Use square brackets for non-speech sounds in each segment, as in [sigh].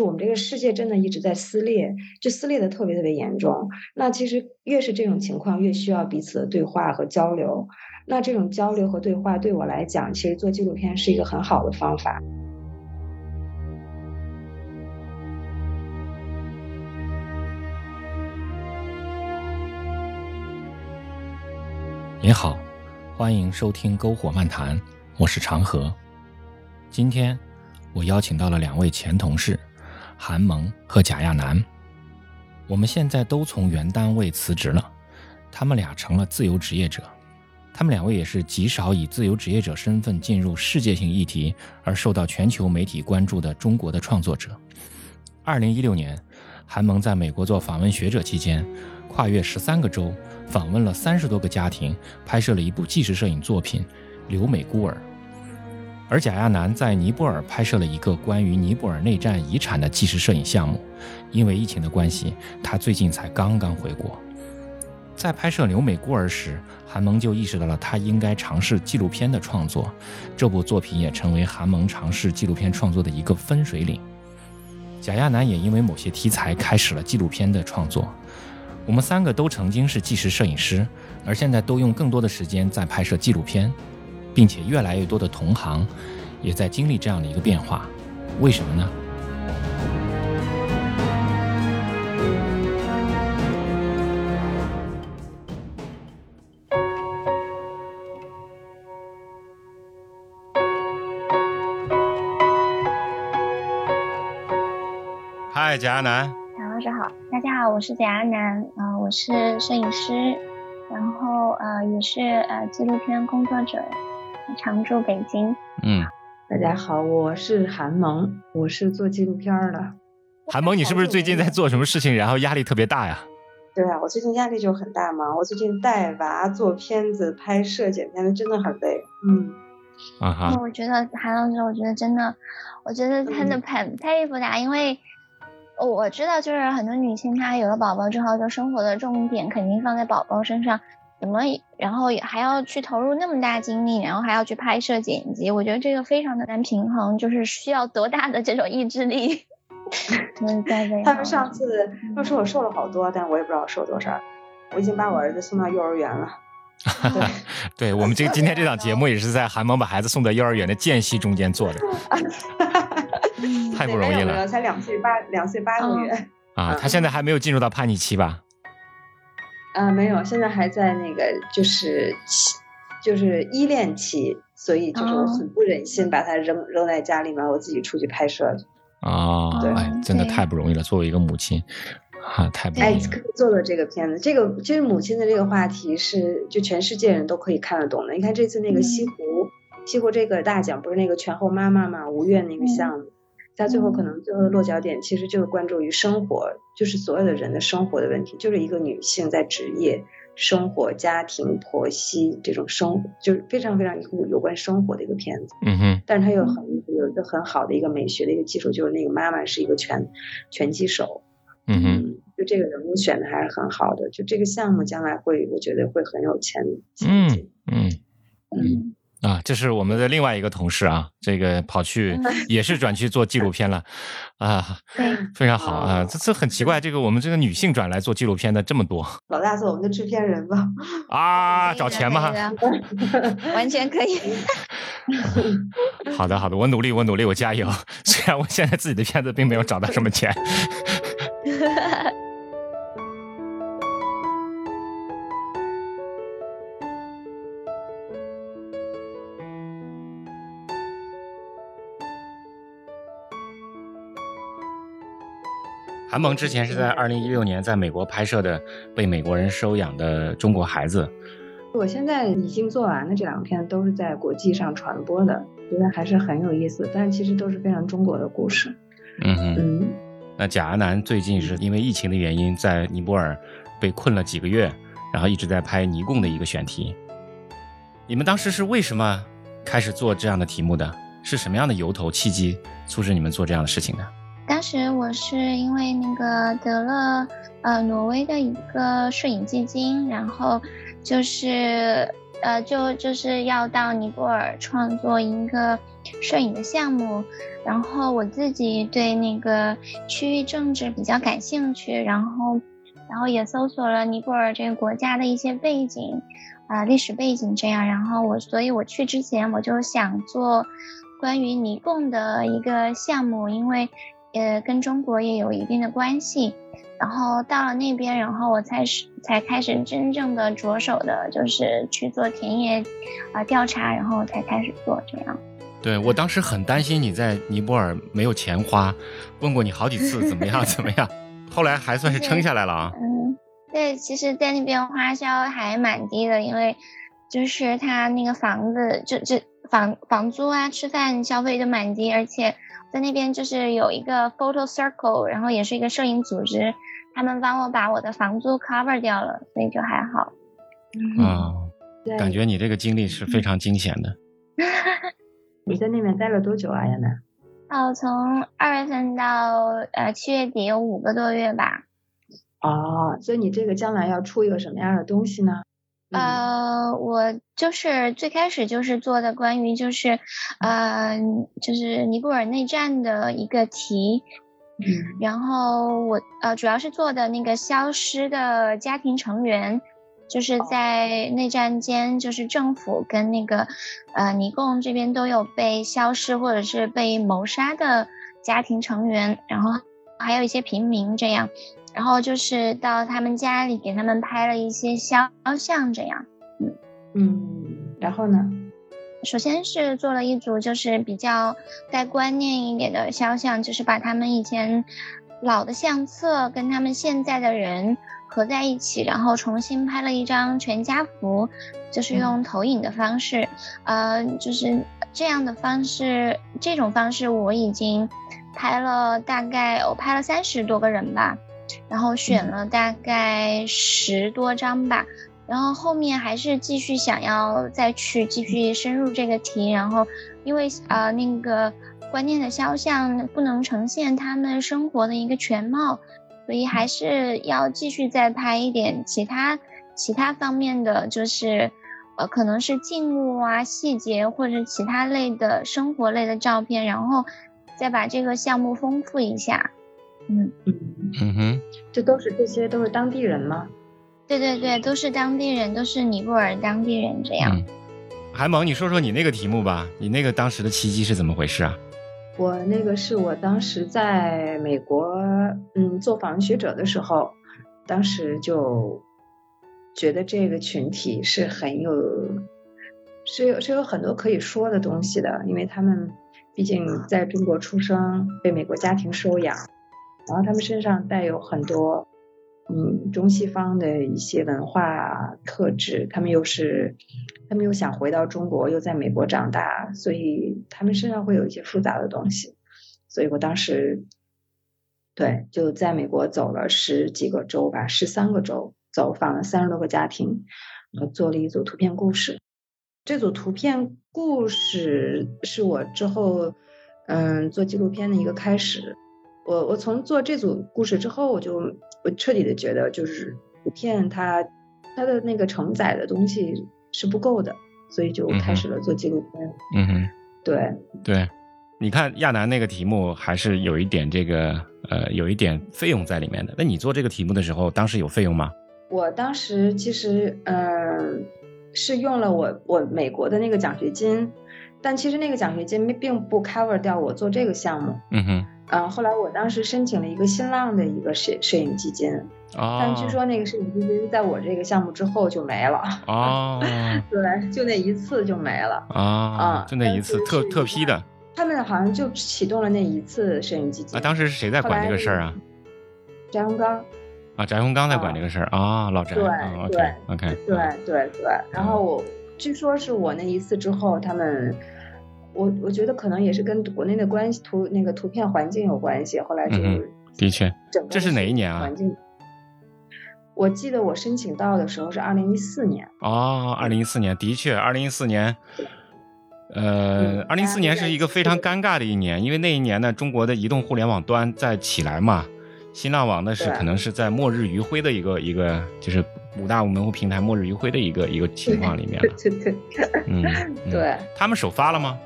我们这个世界真的一直在撕裂，就撕裂的特别特别严重。那其实越是这种情况，越需要彼此的对话和交流。那这种交流和对话对我来讲，其实做纪录片是一个很好的方法。您好，欢迎收听《篝火漫谈》，我是长河。今天我邀请到了两位前同事。韩萌和贾亚楠，我们现在都从原单位辞职了，他们俩成了自由职业者。他们两位也是极少以自由职业者身份进入世界性议题而受到全球媒体关注的中国的创作者。二零一六年，韩萌在美国做访问学者期间，跨越十三个州，访问了三十多个家庭，拍摄了一部纪实摄影作品《留美孤儿》。而贾亚男在尼泊尔拍摄了一个关于尼泊尔内战遗产的纪实摄影项目，因为疫情的关系，他最近才刚刚回国。在拍摄《留美孤儿》时，韩萌就意识到了他应该尝试纪录片的创作，这部作品也成为韩萌尝试纪录片创作的一个分水岭。贾亚男也因为某些题材开始了纪录片的创作。我们三个都曾经是纪实摄影师，而现在都用更多的时间在拍摄纪录片。并且越来越多的同行也在经历这样的一个变化，为什么呢？嗨，贾亚楠。贾老师好，大家好，我是贾亚楠，啊，我是摄影师，然后呃，也是呃纪录片工作者。常驻北京。嗯，大家好，我是韩萌，我是做纪录片的。韩萌，你是不是最近在做什么事情，然后压力特别大呀？对啊，我最近压力就很大嘛。我最近带娃做片子、拍摄、剪片子，真的很累。嗯，啊哈。我觉得韩老师，我觉得真的，我觉得真的很佩服他，因为我知道，就是很多女性她有了宝宝之后，就生活的重点肯定放在宝宝身上。怎么，然后还要去投入那么大精力，然后还要去拍摄剪辑，我觉得这个非常的难平衡，就是需要多大的这种意志力。[laughs] 他们上次他说我瘦了好多，但我也不知道我瘦多少。我已经把我儿子送到幼儿园了。[laughs] 对，对我们这今天这档节目也是在韩萌把孩子送到幼儿园的间隙中间做的。[laughs] 太不容易了，才两岁八两岁八个月。啊，他现在还没有进入到叛逆期吧？啊，没有，现在还在那个就是就是依恋期，所以就是我很不忍心把它扔扔在家里面，我自己出去拍摄。啊，对，真的太不容易了，作为一个母亲，啊，太不容易了。做了这个片子，这个其实母亲的这个话题是就全世界人都可以看得懂的。你看这次那个西湖，西湖这个大奖不是那个全后妈妈嘛，吴越那个项目。他最后可能最后的落脚点其实就是关注于生活，就是所有的人的生活的问题，就是一个女性在职业、生活、家庭、婆媳这种生，就是非常非常有有关生活的一个片子。嗯哼。但是它又很有一个很好的一个美学的一个基础，就是那个妈妈是一个拳拳击手。嗯哼。就这个人物选的还是很好的，就这个项目将来会，我觉得会很有前前景。嗯嗯。啊，这是我们的另外一个同事啊，这个跑去 [laughs] 也是转去做纪录片了，啊，非常好啊，这这很奇怪，这个我们这个女性转来做纪录片的这么多。老大做我们的制片人吧。啊，找钱吗？[laughs] 完全可以。[laughs] 好的，好的，我努力，我努力，我加油。虽然我现在自己的片子并没有找到什么钱。韩萌之前是在二零一六年在美国拍摄的被美国人收养的中国孩子。我现在已经做完的这两篇都是在国际上传播的，觉得还是很有意思。但其实都是非常中国的故事。嗯嗯。那贾阿南最近是因为疫情的原因在尼泊尔被困了几个月，然后一直在拍尼贡的一个选题。你们当时是为什么开始做这样的题目的？是什么样的由头契机促使你们做这样的事情的？当时我是因为那个得了呃挪威的一个摄影基金，然后就是呃就就是要到尼泊尔创作一个摄影的项目，然后我自己对那个区域政治比较感兴趣，然后然后也搜索了尼泊尔这个国家的一些背景，啊历史背景这样，然后我所以我去之前我就想做关于尼贡的一个项目，因为呃跟中国也有一定的关系。然后到了那边，然后我才是才开始真正的着手的，就是去做田野啊调查，然后才开始做这样。对我当时很担心你在尼泊尔没有钱花，问过你好几次怎么样 [laughs] 怎么样，后来还算是撑下来了啊。嗯，对，其实，在那边花销还蛮低的，因为就是他那个房子，就就房房租啊、吃饭消费都蛮低，而且在那边就是有一个 photo circle，然后也是一个摄影组织。他们帮我把我的房租 cover 掉了，所以就还好。啊，感觉你这个经历是非常惊险的。[laughs] 你在那边待了多久啊，亚楠？哦，从二月份到呃七月底有五个多月吧。哦，所以你这个将来要出一个什么样的东西呢？呃，我就是最开始就是做的关于就是呃就是尼泊尔内战的一个题。然后我呃主要是做的那个消失的家庭成员，就是在内战间，就是政府跟那个呃尼共这边都有被消失或者是被谋杀的家庭成员，然后还有一些平民这样，然后就是到他们家里给他们拍了一些肖像这样，嗯嗯，然后呢？首先是做了一组，就是比较带观念一点的肖像，就是把他们以前老的相册跟他们现在的人合在一起，然后重新拍了一张全家福，就是用投影的方式，呃，就是这样的方式，这种方式我已经拍了大概我拍了三十多个人吧，然后选了大概十多张吧。然后后面还是继续想要再去继续深入这个题，然后因为呃那个观念的肖像不能呈现他们生活的一个全貌，所以还是要继续再拍一点其他其他方面的，就是呃可能是静物啊细节或者其他类的生活类的照片，然后再把这个项目丰富一下。嗯嗯嗯哼，这都是这些都是当地人吗？对对对，都是当地人，都是尼泊尔当地人这样。韩萌，你说说你那个题目吧，你那个当时的契机是怎么回事啊？我那个是我当时在美国，嗯，做访问学者的时候，当时就觉得这个群体是很有，是有是有很多可以说的东西的，因为他们毕竟在中国出生，被美国家庭收养，然后他们身上带有很多。嗯，中西方的一些文化特质，他们又是，他们又想回到中国，又在美国长大，所以他们身上会有一些复杂的东西。所以我当时，对，就在美国走了十几个州吧，十三个州，走访了三十多个家庭，然后做了一组图片故事。这组图片故事是我之后，嗯，做纪录片的一个开始。我我从做这组故事之后，我就我彻底的觉得，就是图片它它的那个承载的东西是不够的，所以就开始了做纪录片。嗯哼，对对，你看亚楠那个题目还是有一点这个呃有一点费用在里面的。那你做这个题目的时候，当时有费用吗？我当时其实嗯是用了我我美国的那个奖学金，但其实那个奖学金并不 cover 掉我做这个项目。嗯哼。嗯，后来我当时申请了一个新浪的一个摄摄影基金，但据说那个摄影基金在我这个项目之后就没了。哦，[laughs] 对，就那一次就没了。啊，就那一次特特批的。他们好像就启动了那一次摄影基金。啊，当时是谁在管这个事儿啊？翟洪刚。啊，翟洪刚在管这个事儿啊，老翟。对对，OK。对对对，然后我据说是我那一次之后他们。我我觉得可能也是跟国内的关系图那个图片环境有关系，后来就的确，这是哪一年啊？环境，我记得我申请到的时候是二零一四年。哦，二零一四年，的确，二零一四年，呃，二零一四年是一个非常尴尬的一年，因为那一年呢，中国的移动互联网端在起来嘛，新浪网呢是可能是在末日余晖的一个一个，就是五大门户平台末日余晖的一个一个情况里面了。对对，嗯，对，他们首发了吗？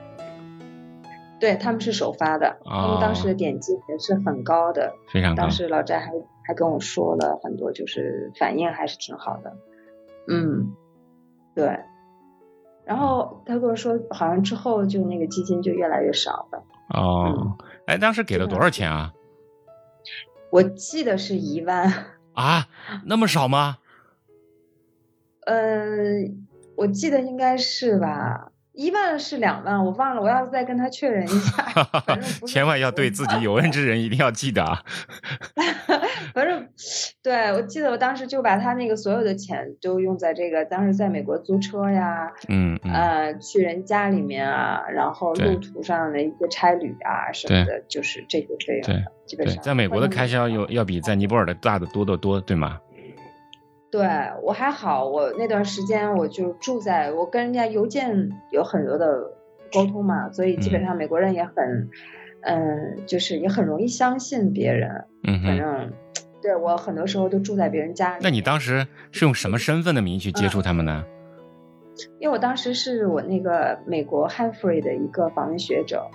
对他们是首发的，他们当时的点击也是很高的，非常高。当时老翟还还跟我说了很多，就是反应还是挺好的。嗯，对。然后他跟我说，好像之后就那个基金就越来越少了。哦，哎，当时给了多少钱啊？[laughs] 我记得是一万。啊，那么少吗？呃，我记得应该是吧。一万是两万，我忘了，我要再跟他确认一下。[laughs] 千万要对自己有恩之人一定要记得啊。[laughs] 反正，对我记得我当时就把他那个所有的钱都用在这个，当时在美国租车呀，嗯呃，去人家里面啊，然后路途上的一些差旅啊什么的，就是这些费用。对，基本上在美国的开销有要比在尼泊尔的大的多得多，对吗？对我还好，我那段时间我就住在，我跟人家邮件有很多的沟通嘛，所以基本上美国人也很，嗯，就是也很容易相信别人。嗯反正对我很多时候都住在别人家里。那你当时是用什么身份的名义去接触他们呢？因为我当时是我那个美国汉弗瑞的一个访问学者。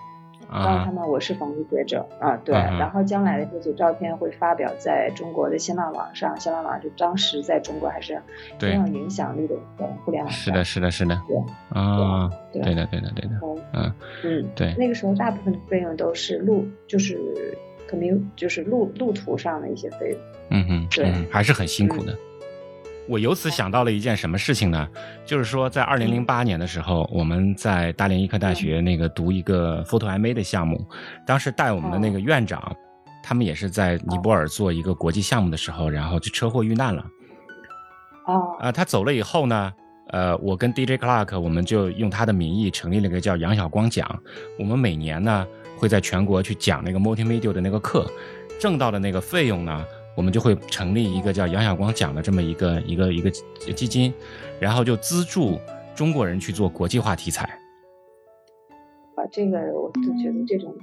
告诉他们我是防疫学者啊，对，然后将来的这组照片会发表在中国的新浪网上，新浪网就当时在中国还是非常有影响力的一个互联网。是的，是的，是的。对啊，对的，对的，对的。嗯嗯，对。那个时候大部分的费用都是路，就是可能就是路路途上的一些费用。嗯嗯，对，还是很辛苦的。我由此想到了一件什么事情呢？就是说，在二零零八年的时候，我们在大连医科大学那个读一个 photo MA 的项目，当时带我们的那个院长，他们也是在尼泊尔做一个国际项目的时候，然后就车祸遇难了。哦，啊，他走了以后呢，呃，我跟 DJ Clark，我们就用他的名义成立了一个叫杨晓光奖，我们每年呢会在全国去讲那个 multimedia 的那个课，挣到的那个费用呢。我们就会成立一个叫杨晓光奖的这么一个一个一个基金，然后就资助中国人去做国际化题材。啊，这个我就觉得这种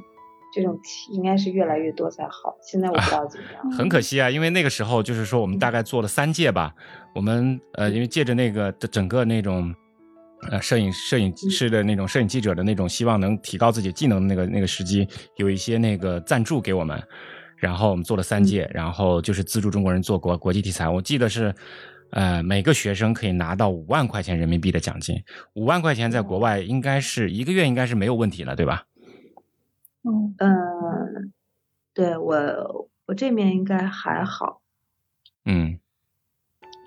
这种题应该是越来越多才好。现在我不知道怎么样。[laughs] 很可惜啊，因为那个时候就是说我们大概做了三届吧。我们呃，因为借着那个整个那种呃摄影摄影师的那种摄影记者的那种希望能提高自己技能的那个那个时机，有一些那个赞助给我们。然后我们做了三届，然后就是资助中国人做国国际题材。我记得是，呃，每个学生可以拿到五万块钱人民币的奖金。五万块钱在国外应该是一个月应该是没有问题了，对吧？嗯嗯，对我我这面应该还好。嗯，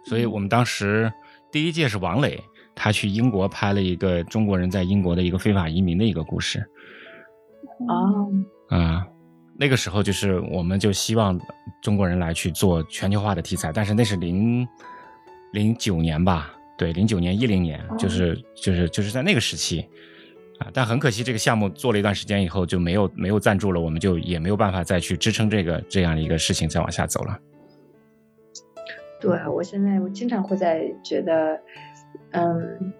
所以我们当时第一届是王磊，他去英国拍了一个中国人在英国的一个非法移民的一个故事。哦。啊。那个时候就是我们就希望中国人来去做全球化的题材，但是那是零零九年吧，对，零九年一零年，就是就是就是在那个时期啊，但很可惜这个项目做了一段时间以后就没有没有赞助了，我们就也没有办法再去支撑这个这样的一个事情再往下走了。对我现在我经常会在觉得，嗯，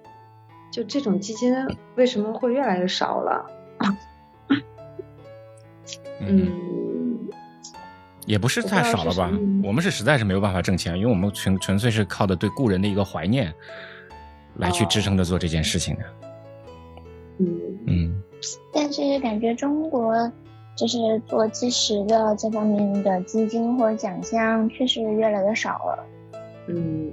就这种基金为什么会越来越少了？嗯，也不是太少了吧？我们是实在是没有办法挣钱，因为我们纯纯粹是靠的对故人的一个怀念来去支撑着做这件事情的。嗯嗯。但是感觉中国就是做纪实的这方面的基金或者奖项确实越来越少了。嗯。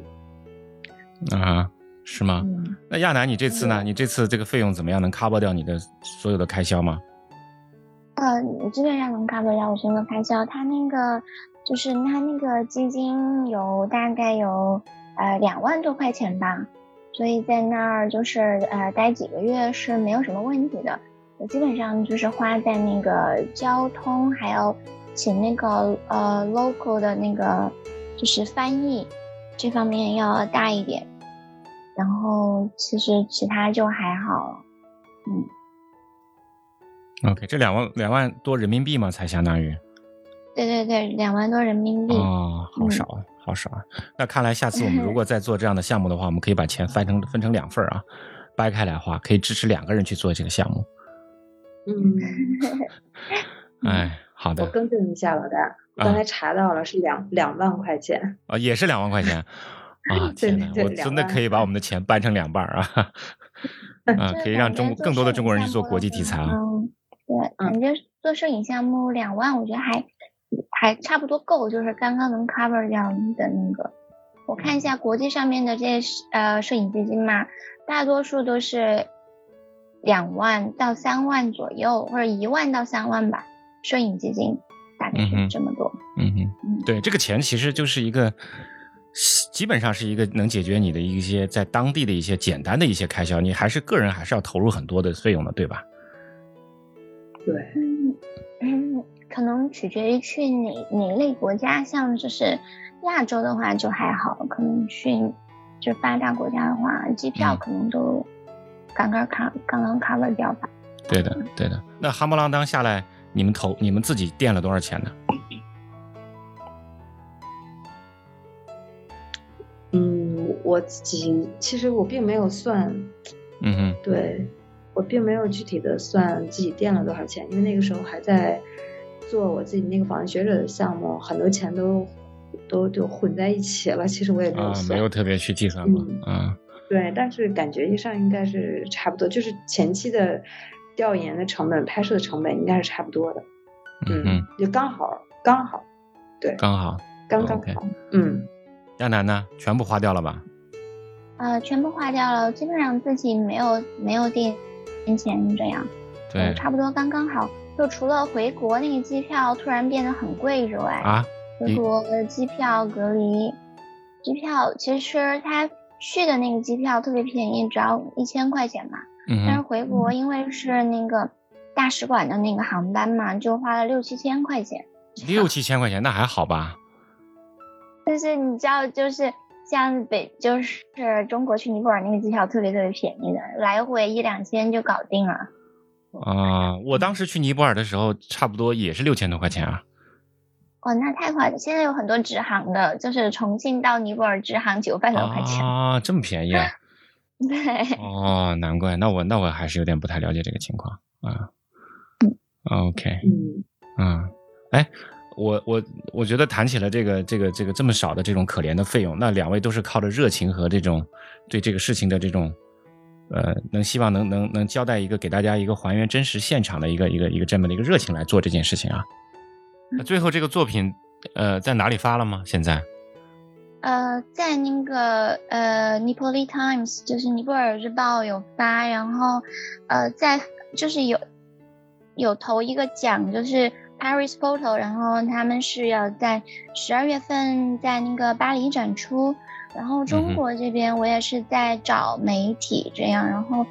啊，是吗？那亚楠，你这次呢？你这次这个费用怎么样？能 cover 掉你的所有的开销吗？呃，基本上能 cover 掉我所有的开销。他那个就是他那个基金有大概有呃两万多块钱吧，所以在那儿就是呃待几个月是没有什么问题的。我基本上就是花在那个交通，还有请那个呃 local 的那个就是翻译这方面要大一点，然后其实其他就还好，嗯。OK，这两万两万多人民币嘛？才相当于？对对对，两万多人民币。哦，好少啊，好少啊。那看来下次我们如果 [laughs] 再做这样的项目的话，我们可以把钱分成分成两份啊，掰开来花，可以支持两个人去做这个项目。嗯。[laughs] 哎，好的。我更正一下，老大，我刚才查到了是两两万块钱。啊，也是两万块钱。[laughs] 啊，天哪！我真的可以把我们的钱掰成两半啊！啊，可以让中更多的中国人去做国际题材啊。对，感觉做摄影项目两万，我觉得还还差不多够，就是刚刚能 cover 掉你的那个。我看一下国际上面的这些呃摄影基金嘛，大多数都是两万到三万左右，或者一万到三万吧。摄影基金大概是这么多。嗯哼，对，这个钱其实就是一个，基本上是一个能解决你的一些在当地的一些简单的一些开销，你还是个人还是要投入很多的费用的，对吧？对。嗯，可能取决于去哪哪类国家，像就是亚洲的话就还好，可能去就发达国家的话，机票可能都刚刚卡刚刚 cover 掉吧。对的，对的。那哈姆拉当下来，你们投你们自己垫了多少钱呢？嗯，我自己其实我并没有算，嗯哼，对我并没有具体的算自己垫了多少钱，因为那个时候还在做我自己那个访问学者的项目，很多钱都都都混在一起了。其实我也没有算，没有特别去计算过，嗯，对，但是感觉上应该是差不多，就是前期的调研的成本、拍摄的成本应该是差不多的，嗯，就刚好刚好，对，刚好，刚刚好，嗯。亚楠呢？全部花掉了吧？呃，全部花掉了，基本上自己没有没有垫钱这样，对，差不多刚刚好。就除了回国那个机票突然变得很贵之外，啊，回国的机票隔离，机票其实他去的那个机票特别便宜，只要一千块钱嘛。嗯。但是回国因为是那个大使馆的那个航班嘛，就花了六七千块钱。六七千块钱那还好吧？但是你知道，就是像北，就是中国去尼泊尔那个机票特别特别便宜的，来回一两千就搞定了。啊，我当时去尼泊尔的时候，差不多也是六千多块钱啊。哦，那太快了！现在有很多直航的，就是重庆到尼泊尔直航九百多块钱啊，这么便宜啊？[laughs] 对。哦，难怪，那我那我还是有点不太了解这个情况啊。OK。嗯。嗯，哎。我我我觉得谈起了这个这个这个这么少的这种可怜的费用，那两位都是靠着热情和这种对这个事情的这种呃，能希望能能能交代一个给大家一个还原真实现场的一个一个一个这么的一个热情来做这件事情啊。那最后这个作品呃在哪里发了吗？现在？呃，在那个呃《尼泊尔 Times》就是尼泊尔日报有发，然后呃在就是有有投一个奖就是。Paris Photo，然后他们是要在十二月份在那个巴黎展出，然后中国这边我也是在找媒体这样，然后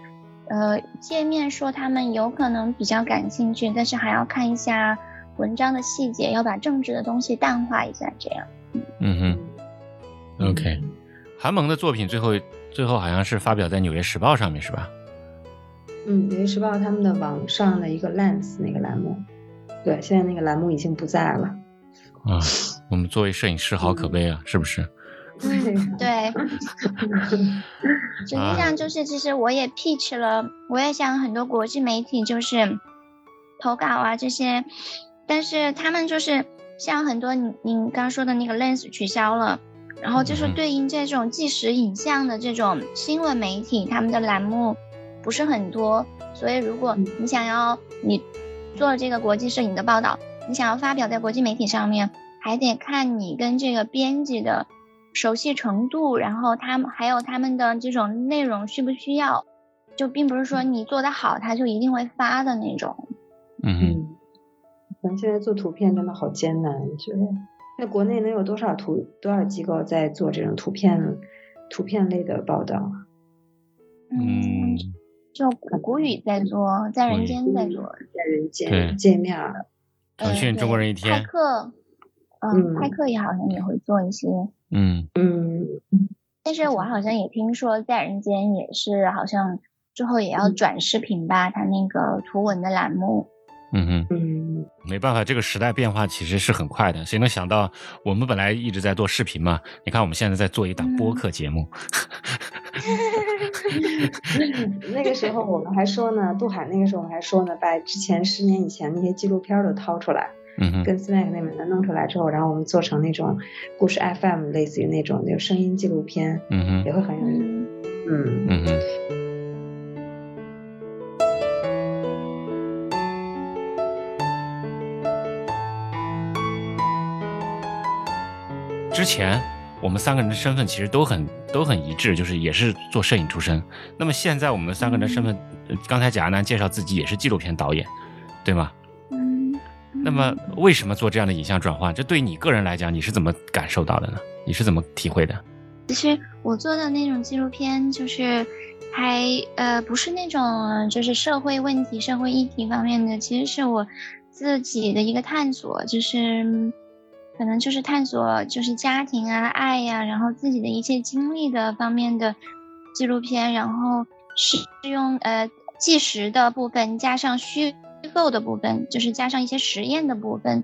呃界面说他们有可能比较感兴趣，但是还要看一下文章的细节，要把政治的东西淡化一下这样。嗯哼，OK，韩萌的作品最后最后好像是发表在《纽约时报》上面是吧？嗯，《纽约时报》他们的网上的一个 Lens 那个栏目。对，现在那个栏目已经不在了。啊，我们作为摄影师好可悲啊，是不是？[laughs] 对。[laughs] 实际上就是，其实我也 pitch 了，我也向很多国际媒体就是投稿啊这些，但是他们就是像很多你你刚说的那个 lens 取消了，然后就是对应这种即时影像的这种新闻媒体，他们的栏目不是很多，所以如果你想要你。做了这个国际摄影的报道，你想要发表在国际媒体上面，还得看你跟这个编辑的熟悉程度，然后他们还有他们的这种内容需不需要，就并不是说你做得好，他就一定会发的那种。嗯哼，咱现在做图片真的好艰难，我觉得。在国内能有多少图多少机构在做这种图片图片类的报道？嗯。就古古语在做，在人间在做，在人间见面。腾讯中国人一天。派克，嗯，派克也好像也会做一些。嗯嗯。但是我好像也听说，在人间也是好像之后也要转视频吧，他那个图文的栏目。嗯哼，嗯，没办法，这个时代变化其实是很快的。谁能想到，我们本来一直在做视频嘛？你看我们现在在做一档播客节目。[laughs] [laughs] 那个时候我们还说呢，杜海那个时候我们还说呢，把之前十年以前那些纪录片都掏出来，嗯，跟 Snack 那边的弄出来之后，然后我们做成那种故事 FM，类似于那种就声音纪录片，嗯也会很有意，嗯嗯。之前我们三个人的身份其实都很都很一致，就是也是做摄影出身。那么现在我们三个人的身份，呃刚才贾安楠介绍自己也是纪录片导演，对吗？嗯，那么为什么做这样的影像转换？这对你个人来讲，你是怎么感受到的呢？你是怎么体会的？其实我做的那种纪录片，就是还呃不是那种就是社会问题、社会议题方面的，其实是我自己的一个探索，就是嗯可能就是探索就是家庭啊、爱呀、然后自己的一切经历的方面的纪录片，然后是用呃纪实的部分加上虚构的部分，就是加上一些实验的部分，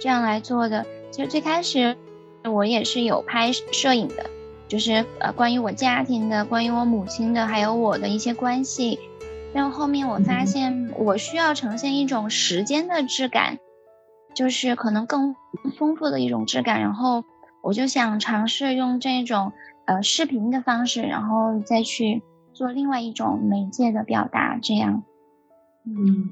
这样来做的。其实最开始我也是有拍摄影的。就是呃关于我家庭的，关于我母亲的，还有我的一些关系。但后后面我发现我需要呈现一种时间的质感，就是可能更丰富的一种质感。然后我就想尝试用这种呃视频的方式，然后再去做另外一种媒介的表达，这样。嗯，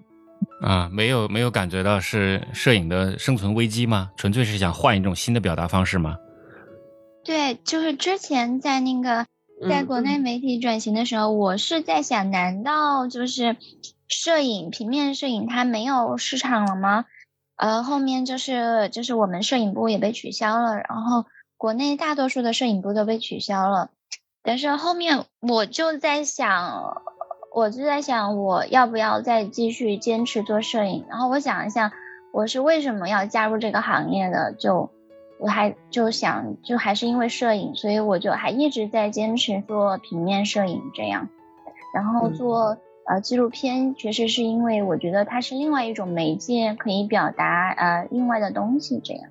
啊，没有没有感觉到是摄影的生存危机吗？纯粹是想换一种新的表达方式吗？对，就是之前在那个在国内媒体转型的时候，我是在想，难道就是摄影平面摄影它没有市场了吗？呃，后面就是就是我们摄影部也被取消了，然后国内大多数的摄影部都被取消了，但是后面我就在想，我就在想我要不要再继续坚持做摄影，然后我想一下，我是为什么要加入这个行业的，就。我还就想，就还是因为摄影，所以我就还一直在坚持做平面摄影这样，然后做、呃纪录片，确实是因为我觉得它是另外一种媒介，可以表达呃另外的东西这样。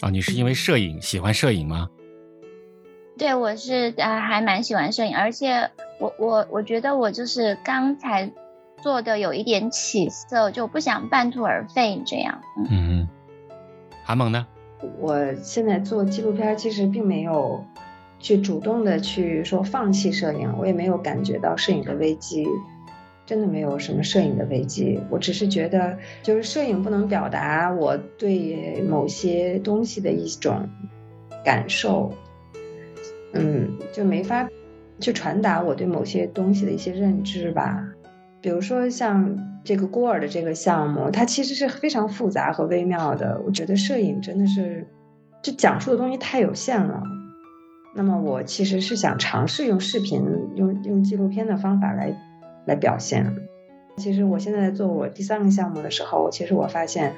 啊，你是因为摄影喜欢摄影吗？对，我是呃还蛮喜欢摄影，而且我我我觉得我就是刚才做的有一点起色，就不想半途而废这样。嗯嗯，韩萌呢？我现在做纪录片，其实并没有去主动的去说放弃摄影，我也没有感觉到摄影的危机，真的没有什么摄影的危机。我只是觉得，就是摄影不能表达我对某些东西的一种感受，嗯，就没法去传达我对某些东西的一些认知吧。比如说像这个孤儿的这个项目，它其实是非常复杂和微妙的。我觉得摄影真的是，这讲述的东西太有限了。那么我其实是想尝试用视频、用用纪录片的方法来来表现。其实我现在在做我第三个项目的时候，其实我发现，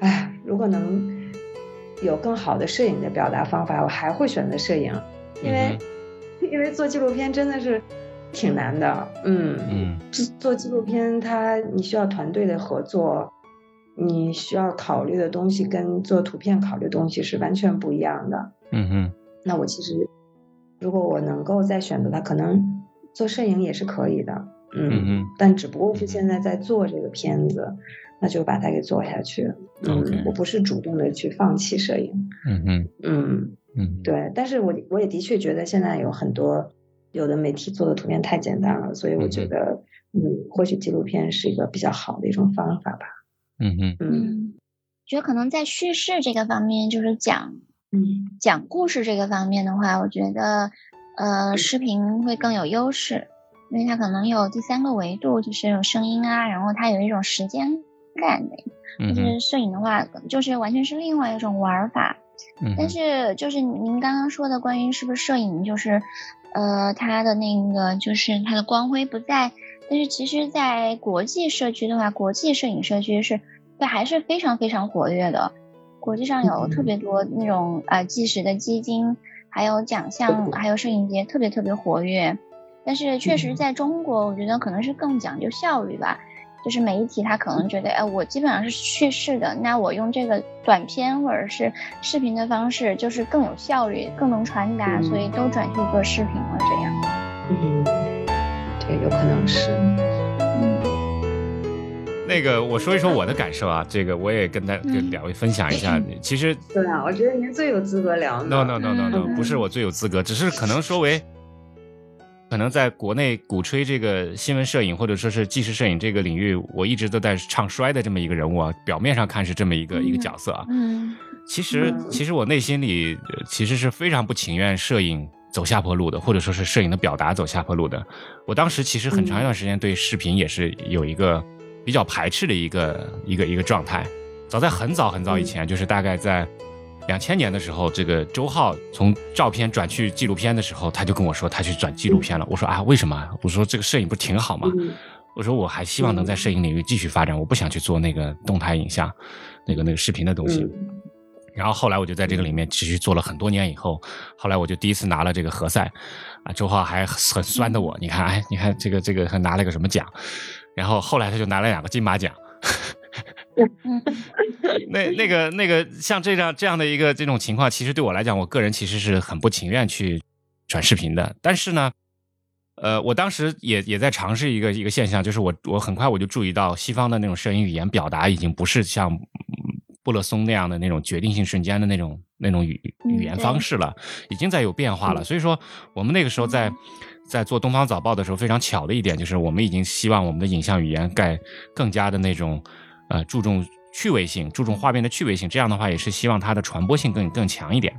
哎，如果能有更好的摄影的表达方法，我还会选择摄影，因为、[laughs] 因为做纪录片真的是。挺难的，嗯嗯，做纪录片，它你需要团队的合作，你需要考虑的东西跟做图片考虑的东西是完全不一样的。嗯嗯，那我其实如果我能够再选择它，可能做摄影也是可以的，嗯。嗯，但只不过是现在在做这个片子，那就把它给做下去。嗯，我不是主动的去放弃摄影。嗯嗯嗯嗯，对，但是我我也的确觉得现在有很多。有的媒体做的图片太简单了，所以我觉得，嗯，或许纪录片是一个比较好的一种方法吧。嗯嗯。嗯，觉得可能在叙事这个方面，就是讲，嗯，讲故事这个方面的话，我觉得，呃，视频会更有优势，因为它可能有第三个维度，就是有声音啊，然后它有一种时间感的。就是摄影的话，就是完全是另外一种玩法。嗯，但是就是您刚刚说的关于是不是摄影，就是。呃，它的那个就是它的光辉不在，但是其实，在国际社区的话，国际摄影社区是，对还是非常非常活跃的。国际上有特别多那种呃纪实的基金，还有奖项，还有摄影节特别特别活跃。但是确实在中国，我觉得可能是更讲究效率吧。就是媒体他可能觉得，哎，我基本上是叙事的，那我用这个短片或者是视频的方式，就是更有效率，更能传达，所以都转去做视频了。这样，嗯，对，有可能是。嗯，那个我说一说我的感受啊，这个我也跟大跟两位分享一下。其实，对啊，我觉得您最有资格聊。No No No No No，不是我最有资格，只是可能说为。可能在国内鼓吹这个新闻摄影或者说是纪实摄影这个领域，我一直都在唱衰的这么一个人物啊。表面上看是这么一个一个角色啊，嗯，其实其实我内心里其实是非常不情愿摄影走下坡路的，或者说是摄影的表达走下坡路的。我当时其实很长一段时间对视频也是有一个比较排斥的一个一个一个状态。早在很早很早以前，就是大概在。两千年的时候，这个周浩从照片转去纪录片的时候，他就跟我说他去转纪录片了。我说啊，为什么？我说这个摄影不挺好吗？我说我还希望能在摄影领域继续发展，我不想去做那个动态影像，那个那个视频的东西。然后后来我就在这个里面持续做了很多年以后，后来我就第一次拿了这个何塞，啊，周浩还很酸的我，你看，哎，你看这个这个还拿了个什么奖？然后后来他就拿了两个金马奖。[laughs] 那那个那个像这样这样的一个这种情况，其实对我来讲，我个人其实是很不情愿去转视频的。但是呢，呃，我当时也也在尝试一个一个现象，就是我我很快我就注意到，西方的那种摄影语言表达已经不是像布勒松那样的那种决定性瞬间的那种那种语语言方式了，已经在有变化了。所以说，我们那个时候在在做《东方早报》的时候，非常巧的一点就是，我们已经希望我们的影像语言该更加的那种。呃，注重趣味性，注重画面的趣味性，这样的话也是希望它的传播性更更强一点。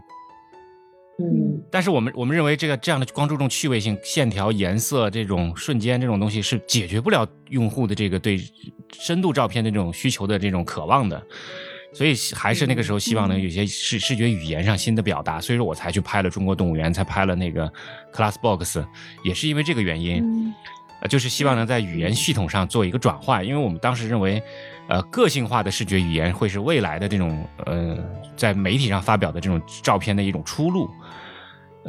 嗯，但是我们我们认为这个这样的光注重趣味性、线条、颜色这种瞬间这种东西是解决不了用户的这个对深度照片的这种需求的这种渴望的，所以还是那个时候希望能有些视视觉语言上新的表达，所以说我才去拍了中国动物园，才拍了那个 Class Box，也是因为这个原因，呃，就是希望能在语言系统上做一个转换，因为我们当时认为。呃，个性化的视觉语言会是未来的这种呃，在媒体上发表的这种照片的一种出路，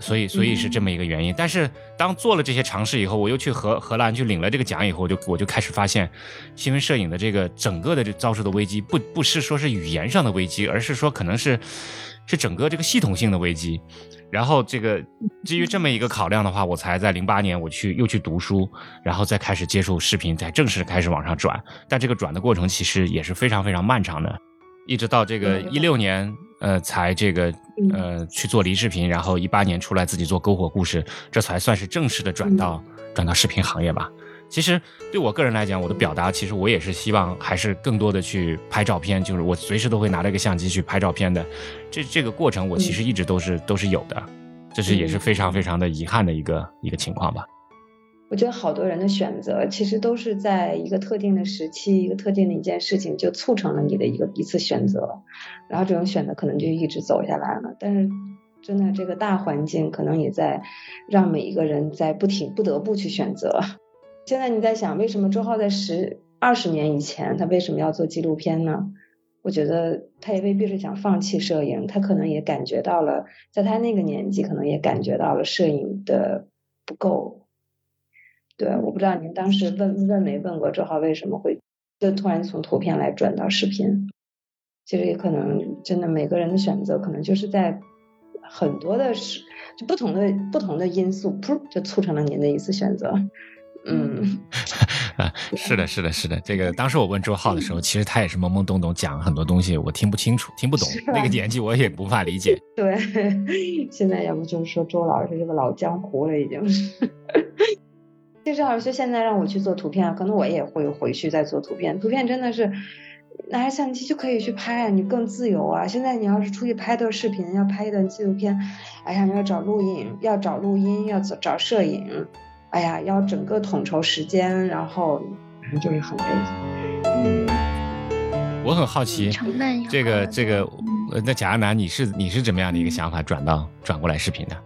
所以所以是这么一个原因。但是当做了这些尝试以后，我又去荷荷兰去领了这个奖以后，我就我就开始发现，新闻摄影的这个整个的这遭受的危机，不不是说是语言上的危机，而是说可能是是整个这个系统性的危机。然后这个基于这么一个考量的话，我才在零八年我去又去读书，然后再开始接触视频，才正式开始往上转。但这个转的过程其实也是非常非常漫长的，一直到这个一六年，呃，才这个呃去做离视频，然后一八年出来自己做篝火故事，这才算是正式的转到转到视频行业吧。其实对我个人来讲，我的表达其实我也是希望还是更多的去拍照片，就是我随时都会拿着一个相机去拍照片的。这这个过程我其实一直都是都是有的，这是也是非常非常的遗憾的一个一个情况吧。我觉得好多人的选择其实都是在一个特定的时期，一个特定的一件事情就促成了你的一个一次选择，然后这种选择可能就一直走下来了。但是真的这个大环境可能也在让每一个人在不停不得不去选择。现在你在想，为什么周浩在十二十年以前，他为什么要做纪录片呢？我觉得他也未必是想放弃摄影，他可能也感觉到了，在他那个年纪，可能也感觉到了摄影的不够。对，我不知道您当时问问没问过周浩为什么会就突然从图片来转到视频？其实也可能真的每个人的选择，可能就是在很多的是就不同的不同的因素，噗就促成了您的一次选择。嗯，[laughs] 啊，是的，是的，是的。这个当时我问周浩的时候，其实他也是懵懵懂懂讲很多东西，我听不清楚，听不懂。那个年纪我也无法理解。[laughs] 对，现在要不就是说周老师这个老江湖了，已经是。其实老师现在让我去做图片，可能我也会回去再做图片。图片真的是拿着相机就可以去拍啊，你更自由啊。现在你要是出去拍段视频，要拍一段纪录片，哎呀，要找录音，要找录音，要找找摄影。哎呀，要整个统筹时间，然后就是很累。嗯，我很好奇，这个这个，那贾亚楠，你是你是怎么样的一个想法转到转过来视频的？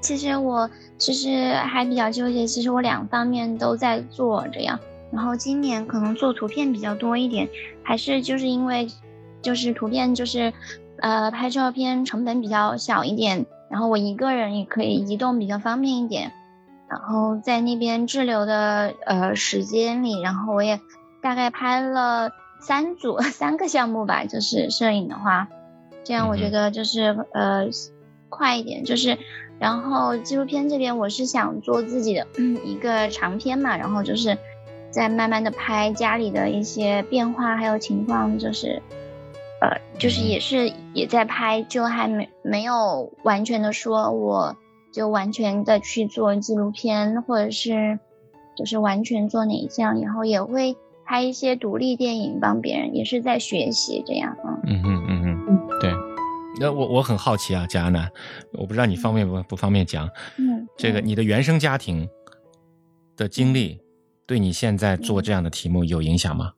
其实我其实还比较纠结，其实我两方面都在做这样，然后今年可能做图片比较多一点，还是就是因为就是图片就是呃拍照片成本比较小一点，然后我一个人也可以移动比较方便一点。然后在那边滞留的呃时间里，然后我也大概拍了三组 [laughs] 三个项目吧，就是摄影的话，这样我觉得就是呃快一点，就是然后纪录片这边我是想做自己的一个长片嘛，然后就是在慢慢的拍家里的一些变化还有情况，就是呃就是也是也在拍，就还没没有完全的说我。就完全的去做纪录片，或者是就是完全做哪一项，然后也会拍一些独立电影帮别人，也是在学习这样。嗯嗯嗯嗯，对。那我我很好奇啊，贾亚楠，我不知道你方便不不方便讲？嗯，这个你的原生家庭的经历，对你现在做这样的题目有影响吗？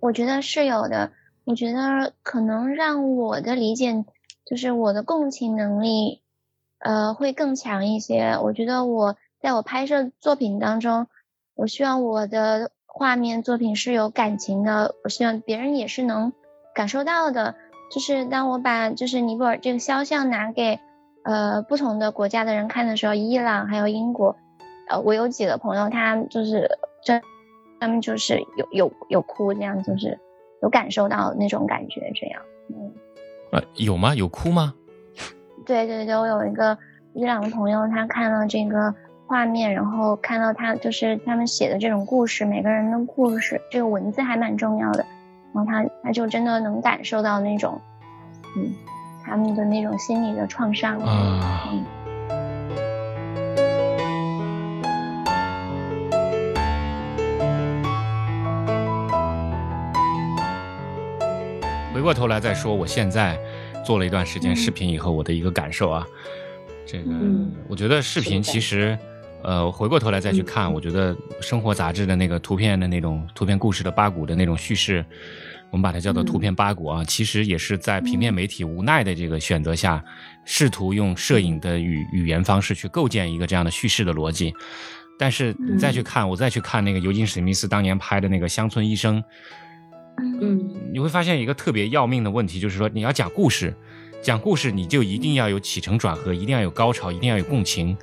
我觉得是有的。我觉得可能让我的理解，就是我的共情能力，呃，会更强一些。我觉得我在我拍摄作品当中，我希望我的画面作品是有感情的，我希望别人也是能感受到的。就是当我把就是尼泊尔这个肖像拿给呃不同的国家的人看的时候，伊朗还有英国，呃，我有几个朋友，他就是这他们就是有有有哭，这样就是。有感受到那种感觉，这样，嗯，呃，有吗？有哭吗？对对对，我有一个伊朗的朋友，他看了这个画面，然后看到他就是他们写的这种故事，每个人的故事，这个文字还蛮重要的，然后他他就真的能感受到那种，嗯，他们的那种心理的创伤，嗯。回过头来再说，我现在做了一段时间视频以后，我的一个感受啊，这个我觉得视频其实，呃，回过头来再去看，我觉得生活杂志的那个图片的那种图片故事的八股的那种叙事，我们把它叫做图片八股啊，其实也是在平面媒体无奈的这个选择下，试图用摄影的语语言方式去构建一个这样的叙事的逻辑。但是你再去看，我再去看那个尤金史密斯当年拍的那个乡村医生。嗯，你会发现一个特别要命的问题，就是说你要讲故事，讲故事你就一定要有起承转合，一定要有高潮，一定要有共情。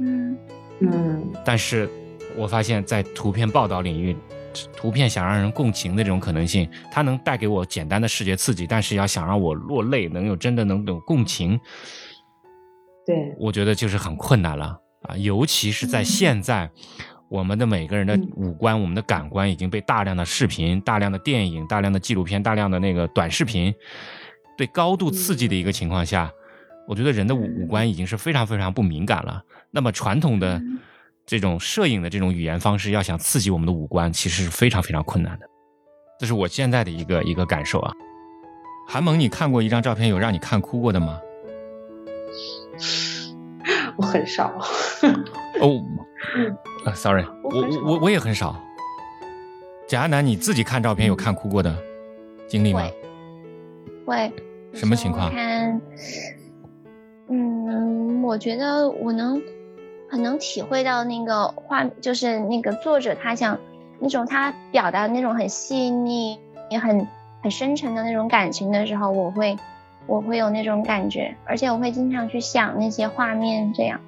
嗯嗯。但是我发现，在图片报道领域，图片想让人共情的这种可能性，它能带给我简单的视觉刺激，但是要想让我落泪，能有真的能有共情，对，我觉得就是很困难了啊，尤其是在现在。我们的每个人的五官，我们的感官已经被大量的视频、大量的电影、大量的纪录片、大量的那个短视频对高度刺激的一个情况下，我觉得人的五五官已经是非常非常不敏感了。那么传统的这种摄影的这种语言方式，要想刺激我们的五官，其实是非常非常困难的。这是我现在的一个一个感受啊。韩萌，你看过一张照片，有让你看哭过的吗？[laughs] 我很少。[laughs] 哦。啊，sorry，我我我也很少。贾亚楠，你自己看照片有看哭过的经历吗？会。什么情况？看，嗯，我觉得我能很能体会到那个画，就是那个作者他想那种他表达那种很细腻也很很深沉的那种感情的时候，我会我会有那种感觉，而且我会经常去想那些画面，这样，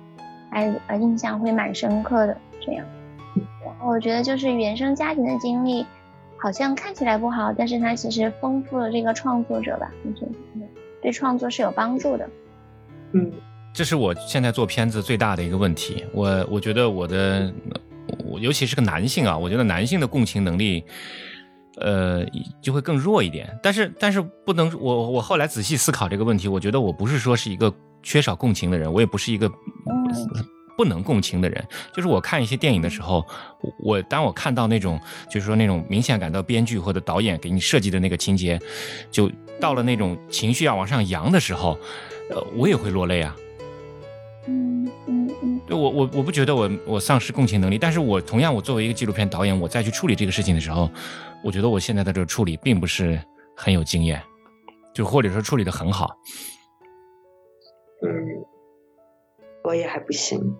还呃印象会蛮深刻的。这样，然后我觉得就是原生家庭的经历，好像看起来不好，但是它其实丰富了这个创作者吧，我觉得对创作是有帮助的。嗯，这是我现在做片子最大的一个问题。我我觉得我的，我尤其是个男性啊，我觉得男性的共情能力，呃，就会更弱一点。但是但是不能，我我后来仔细思考这个问题，我觉得我不是说是一个缺少共情的人，我也不是一个。不能共情的人，就是我看一些电影的时候，我当我看到那种，就是说那种明显感到编剧或者导演给你设计的那个情节，就到了那种情绪要往上扬的时候，呃，我也会落泪啊。嗯嗯嗯。对我我我不觉得我我丧失共情能力，但是我同样我作为一个纪录片导演，我再去处理这个事情的时候，我觉得我现在的这个处理并不是很有经验，就或者说处理的很好。嗯。我也还不行，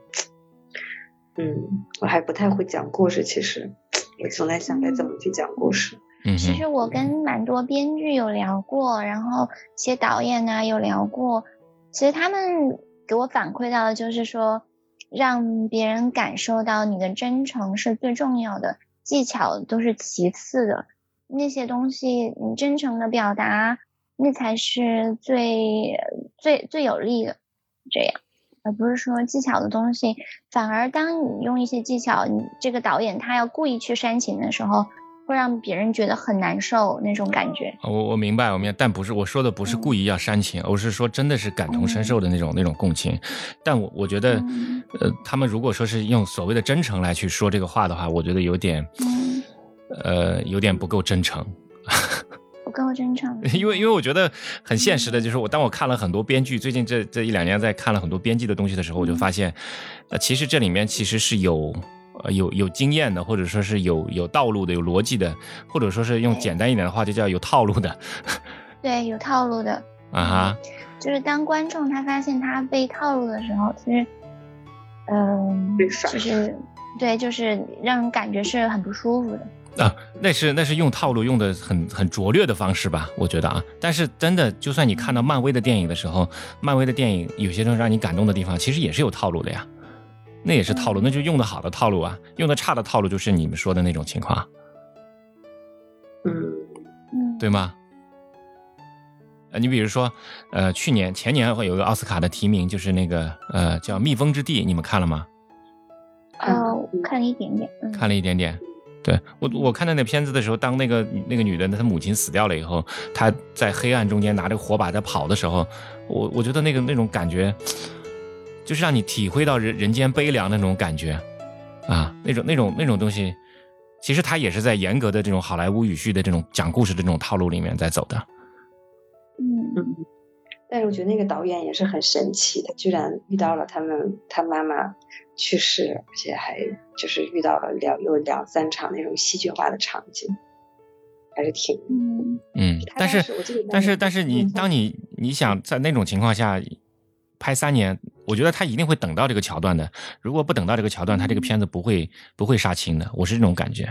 嗯，我还不太会讲故事。其实，我总在想该怎么去讲故事。嗯，其实我跟蛮多编剧有聊过，然后一些导演呢有聊过。其实他们给我反馈到的就是说，让别人感受到你的真诚是最重要的，技巧都是其次的。那些东西，你真诚的表达，那才是最最最有利的。这样。而不是说技巧的东西，反而当你用一些技巧，你这个导演他要故意去煽情的时候，会让别人觉得很难受那种感觉。我我明白，我明白，但不是我说的不是故意要煽情，而是说真的是感同身受的那种那种共情。但我我觉得，呃，他们如果说是用所谓的真诚来去说这个话的话，我觉得有点，呃，有点不够真诚。[laughs] 不够真诚，因为因为我觉得很现实的，就是我当我看了很多编剧，最近这这一两年在看了很多编辑的东西的时候，我就发现，呃，其实这里面其实是有呃有有经验的，或者说是有有道路的、有逻辑的，或者说是用简单一点的话，就叫有套路的。[laughs] 对，有套路的。啊哈。就是当观众他发现他被套路的时候，其实，嗯，就是对，就是让人感觉是很不舒服的。啊，那是那是用套路用的很很拙劣的方式吧？我觉得啊，但是真的，就算你看到漫威的电影的时候，漫威的电影有些时候让你感动的地方，其实也是有套路的呀。那也是套路，那就用的好的套路啊，用的差的套路就是你们说的那种情况。嗯嗯，对吗？呃，你比如说，呃，去年前年会有个奥斯卡的提名，就是那个呃叫《蜜蜂之地》，你们看了吗？哦，看了一点点，看了一点点。对我，我看到那片子的时候，当那个那个女的，她母亲死掉了以后，她在黑暗中间拿着火把在跑的时候，我我觉得那个那种感觉，就是让你体会到人人间悲凉的那种感觉，啊，那种那种那种东西，其实它也是在严格的这种好莱坞语序的这种讲故事的这种套路里面在走的。嗯，但是我觉得那个导演也是很神奇的，居然遇到了他们他妈妈。去世，而且还就是遇到了两有两三场那种戏剧化的场景，还是挺嗯嗯。但是但是但是你当你你想在那种情况下拍三年，我觉得他一定会等到这个桥段的。如果不等到这个桥段，他这个片子不会不会杀青的。我是这种感觉。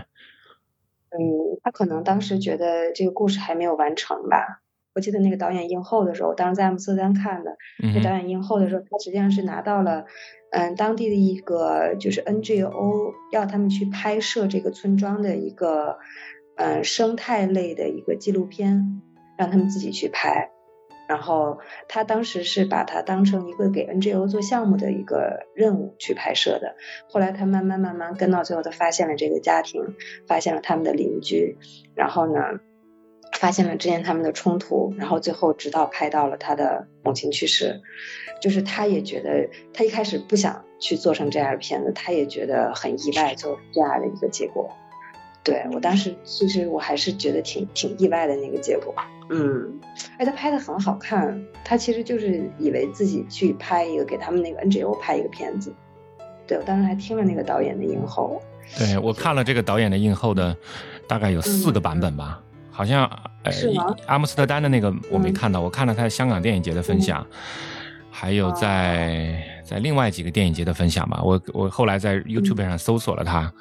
嗯，他可能当时觉得这个故事还没有完成吧。我记得那个导演映后的时候，我当时在阿姆斯特丹看的。那导演映后的时候，他实际上是拿到了。嗯，当地的一个就是 NGO 要他们去拍摄这个村庄的一个嗯生态类的一个纪录片，让他们自己去拍。然后他当时是把它当成一个给 NGO 做项目的一个任务去拍摄的。后来他慢慢慢慢跟到最后，他发现了这个家庭，发现了他们的邻居，然后呢，发现了之前他们的冲突，然后最后直到拍到了他的母亲去世。就是他也觉得，他一开始不想去做成这样的片子，他也觉得很意外，做这样的一个结果。对我当时其实我还是觉得挺挺意外的那个结果。嗯，哎，他拍的很好看，他其实就是以为自己去拍一个给他们那个 NGO 拍一个片子。对我当时还听了那个导演的映后。对我看了这个导演的映后的，大概有四个版本吧，好像呃阿姆斯特丹的那个我没看到，我看了他香港电影节的分享。还有在在另外几个电影节的分享吧，我我后来在 YouTube 上搜索了他，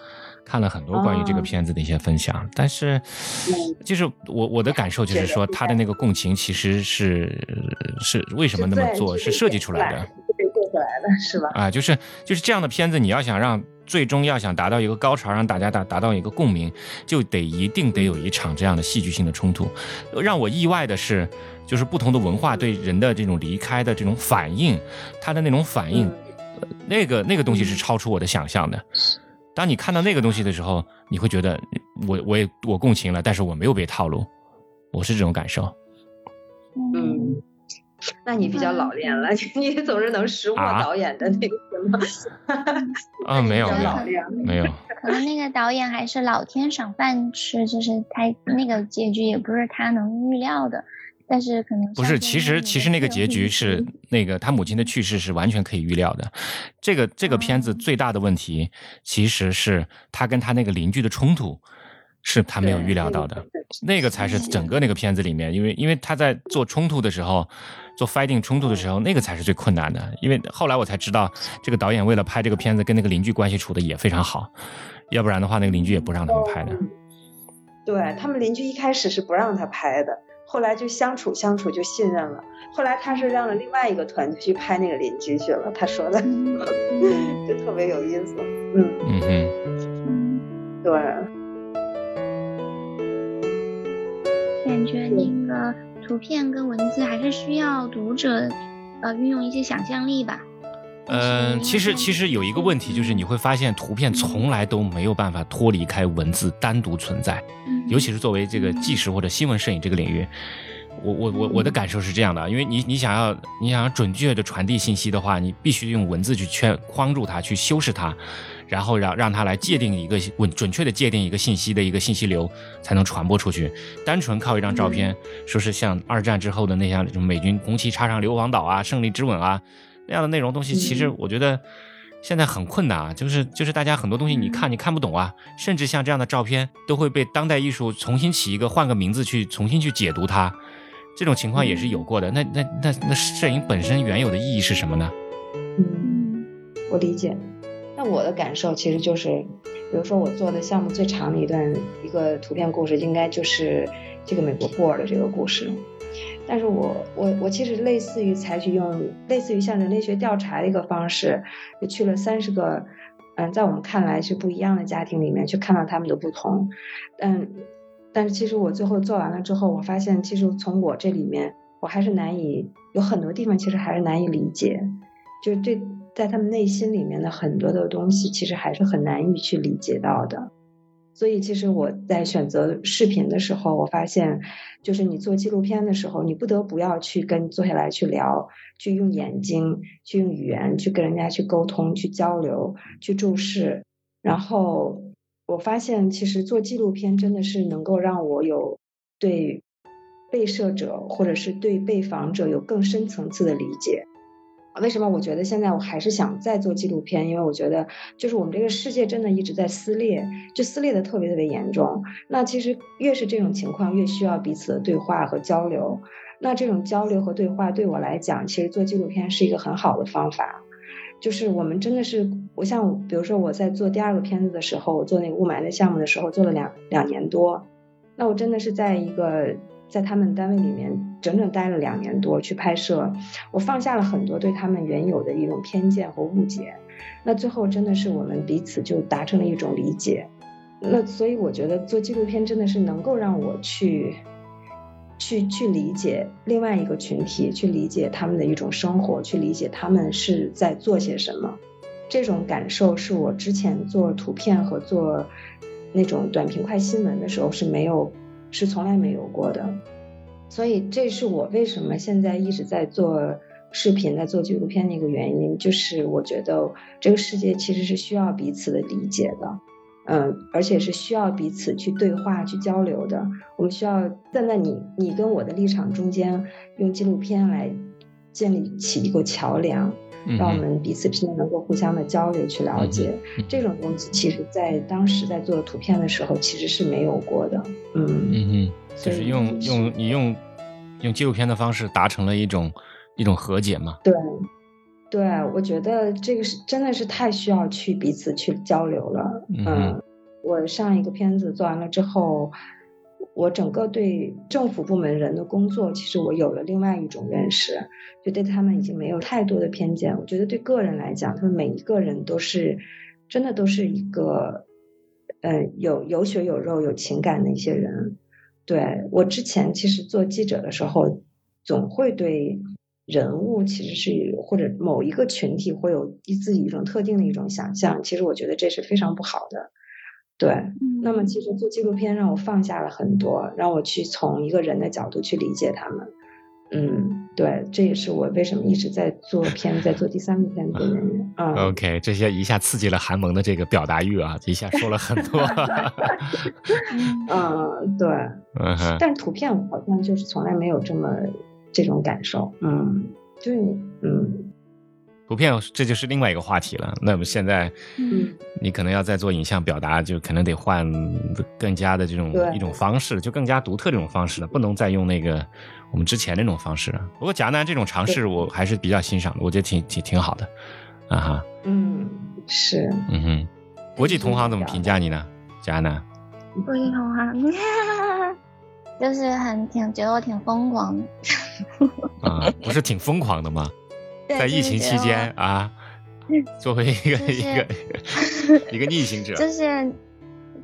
看了很多关于这个片子的一些分享，但是就是我我的感受就是说他的那个共情其实是是为什么那么做是设计出来的，被做出来的是吧？啊，就是就是这样的片子，你要想让最终要想达到一个高潮，让大家达达到一个共鸣，就得一定得有一场这样的戏剧性的冲突。让我意外的是。就是不同的文化对人的这种离开的这种反应，他的那种反应，那个那个东西是超出我的想象的。当你看到那个东西的时候，你会觉得我我也我共情了，但是我没有被套路，我是这种感受。嗯，那你比较老练了，[laughs] 你总是能识破导演的那个什么？[laughs] 啊，没有没有没有。可能那个导演还是老天赏饭吃，就是他那个结局也不是他能预料的。但是可能不是，其实其实那个结局是那个他母亲的去世是完全可以预料的。这个这个片子最大的问题其实是他跟他那个邻居的冲突是他没有预料到的，那个才是整个那个片子里面，因为因为他在做冲突的时候，做 fighting 冲突的时候，那个才是最困难的。因为后来我才知道，这个导演为了拍这个片子，跟那个邻居关系处的也非常好，要不然的话，那个邻居也不让他们拍的。对他们邻居一开始是不让他拍的。后来就相处相处就信任了。后来他是让了另外一个团队去拍那个邻居去了。他说的 [laughs] 就特别有意思。嗯嗯嗯，对。感觉那个图片跟文字还是需要读者呃运用一些想象力吧。嗯，其实其实有一个问题，就是你会发现图片从来都没有办法脱离开文字单独存在，尤其是作为这个纪实或者新闻摄影这个领域，我我我我的感受是这样的，因为你你想要你想要准确的传递信息的话，你必须用文字去圈框住它，去修饰它，然后让让它来界定一个稳准确的界定一个信息的一个信息流，才能传播出去。单纯靠一张照片，说是像二战之后的那样美军红旗插上硫磺岛啊，胜利之吻啊。那样的内容东西，其实我觉得现在很困难啊，就是就是大家很多东西你看你看不懂啊，甚至像这样的照片都会被当代艺术重新起一个换个名字去重新去解读它，这种情况也是有过的。那那那那摄影本身原有的意义是什么呢？嗯，我理解。那我的感受其实就是，比如说我做的项目最长的一段一个图片故事，应该就是这个美国布尔的这个故事。但是我我我其实类似于采取用类似于像人类学调查的一个方式，就去了三十个，嗯，在我们看来是不一样的家庭里面去看到他们的不同，嗯，但是其实我最后做完了之后，我发现其实从我这里面我还是难以有很多地方其实还是难以理解，就是对在他们内心里面的很多的东西其实还是很难以去理解到的。所以，其实我在选择视频的时候，我发现，就是你做纪录片的时候，你不得不要去跟坐下来去聊，去用眼睛，去用语言，去跟人家去沟通，去交流，去注视。然后，我发现，其实做纪录片真的是能够让我有对被摄者或者是对被访者有更深层次的理解。为什么我觉得现在我还是想再做纪录片？因为我觉得就是我们这个世界真的一直在撕裂，就撕裂的特别特别严重。那其实越是这种情况，越需要彼此的对话和交流。那这种交流和对话对我来讲，其实做纪录片是一个很好的方法。就是我们真的是，我像比如说我在做第二个片子的时候，我做那个雾霾的项目的时候，做了两两年多。那我真的是在一个。在他们单位里面整整待了两年多去拍摄，我放下了很多对他们原有的一种偏见和误解，那最后真的是我们彼此就达成了一种理解，那所以我觉得做纪录片真的是能够让我去，去去理解另外一个群体，去理解他们的一种生活，去理解他们是在做些什么，这种感受是我之前做图片和做那种短平快新闻的时候是没有。是从来没有过的，所以这是我为什么现在一直在做视频、在做纪录片的一个原因，就是我觉得这个世界其实是需要彼此的理解的，嗯，而且是需要彼此去对话、去交流的。我们需要站在你、你跟我的立场中间，用纪录片来建立起一个桥梁。让我们彼此之间能够互相的交流去了解这种东西，其实，在当时在做图片的时候，其实是没有过的。嗯嗯嗯，就是用用你用用纪录片的方式达成了一种一种和解嘛？对，对，我觉得这个是真的是太需要去彼此去交流了。嗯，我上一个片子做完了之后。我整个对政府部门人的工作，其实我有了另外一种认识，就对他们已经没有太多的偏见。我觉得对个人来讲，他们每一个人都是真的都是一个，嗯，有有血有肉、有情感的一些人。对我之前其实做记者的时候，总会对人物其实是或者某一个群体会有自己一种特定的一种想象。其实我觉得这是非常不好的。对，那么其实做纪录片让我放下了很多，让我去从一个人的角度去理解他们。嗯，对，这也是我为什么一直在做片，在做第三部片子的原因。嗯，OK，这些一下刺激了韩萌的这个表达欲啊，一下说了很多。[laughs] 嗯，对。嗯哼。但是图片好像就是从来没有这么这种感受。嗯，就是你，嗯。图片，这就是另外一个话题了。那么现在，嗯你可能要再做影像表达，就可能得换更加的这种一种方式，就更加独特这种方式了，不能再用那个我们之前那种方式了。不过贾南这种尝试，我还是比较欣赏的，我觉得挺挺挺好的，啊哈。嗯，是。嗯哼，国际同行怎么评价你呢，贾南？国际同行，[laughs] 就是很挺觉得我挺疯狂的。[laughs] 啊，不是挺疯狂的吗？在疫情期间啊，[laughs] 作为一个一个 [laughs] 一个逆行者，就是，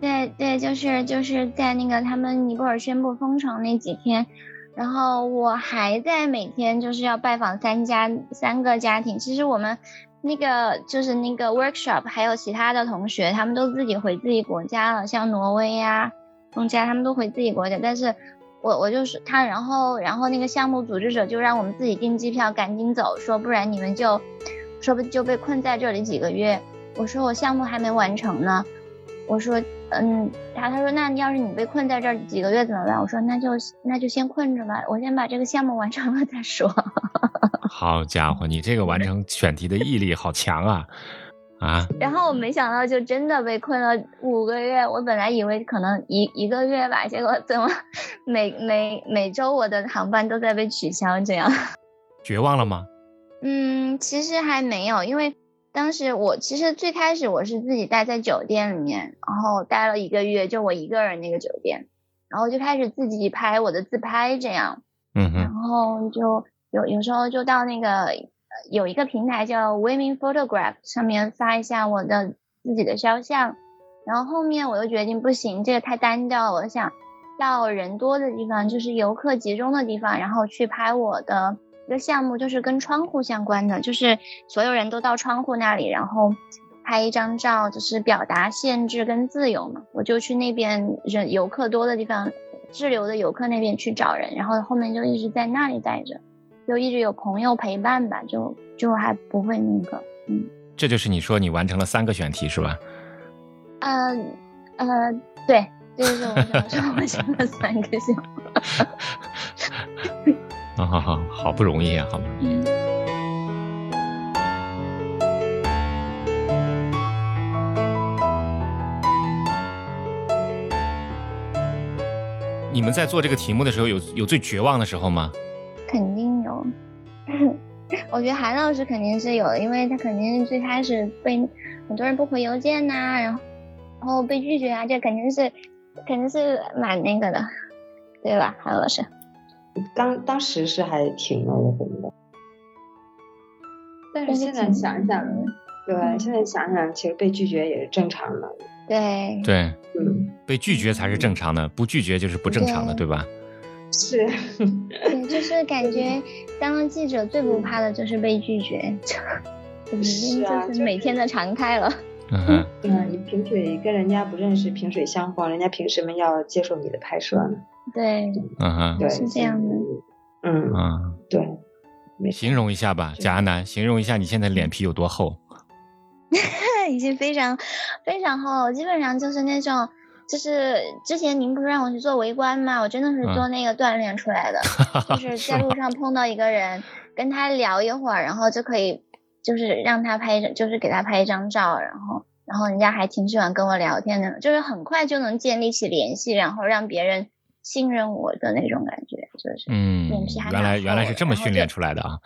对对，就是就是在那个他们尼泊尔宣布封城那几天，然后我还在每天就是要拜访三家三个家庭。其实我们那个就是那个 workshop，还有其他的同学，他们都自己回自己国家了，像挪威呀、孟加，他们都回自己国家。但是，我我就是他，然后然后那个项目组织者就让我们自己订机票，赶紧走，说不然你们就说不就被困在这里几个月。我说我项目还没完成呢，我说嗯，他他说那要是你被困在这几个月怎么办？我说那就那就先困着吧，我先把这个项目完成了再说。[laughs] 好家伙，你这个完成选题的毅力好强啊！啊！然后我没想到就真的被困了五个月。我本来以为可能一一个月吧，结果怎么每每每周我的航班都在被取消，这样 [laughs] 绝望了吗？嗯，其实还没有，因为当时我其实最开始我是自己待在酒店里面，然后待了一个月，就我一个人那个酒店，然后就开始自己拍我的自拍，这样，嗯哼，然后就。有有时候就到那个有一个平台叫 Women Photograph 上面发一下我的自己的肖像，然后后面我又决定不行，这个太单调了，我想到人多的地方，就是游客集中的地方，然后去拍我的一个项目，就是跟窗户相关的，就是所有人都到窗户那里，然后拍一张照，就是表达限制跟自由嘛。我就去那边人游客多的地方，滞留的游客那边去找人，然后后面就一直在那里待着。就一直有朋友陪伴吧，就就还不会那个，嗯。这就是你说你完成了三个选题是吧？呃呃，对，这就是我想说完成了三个项目。[laughs] 好好好，好不容易啊，好不容易。你们在做这个题目的时候，有有最绝望的时候吗？[laughs] 我觉得韩老师肯定是有的，因为他肯定是最开始被很多人不回邮件呐，然后然后被拒绝啊，这肯定是肯定是蛮那个的，对吧，韩老师？当当时是还挺那个什么的，但是现在想想，对，现在想想，其实被拒绝也是正常的。对对，嗯，被拒绝才是正常的，不拒绝就是不正常的，对吧？是，对，就是感觉当了记者最不怕的就是被拒绝，[laughs] 是啊，就是每天的常态了。嗯，对啊，你萍水跟人家不认识，萍水相逢，人家凭什么要接受你的拍摄呢？对，嗯哼，对，是这样的。嗯嗯，对。形容一下吧，贾亚楠，形容一下你现在脸皮有多厚？[laughs] 已经非常非常厚，基本上就是那种。就是之前您不是让我去做围观吗？我真的是做那个锻炼出来的，[laughs] 就是在路上碰到一个人，跟他聊一会儿，然后就可以，就是让他拍，就是给他拍一张照，然后，然后人家还挺喜欢跟我聊天的，就是很快就能建立起联系，然后让别人信任我的那种感觉，就是嗯，原来原来是这么训练出来的啊。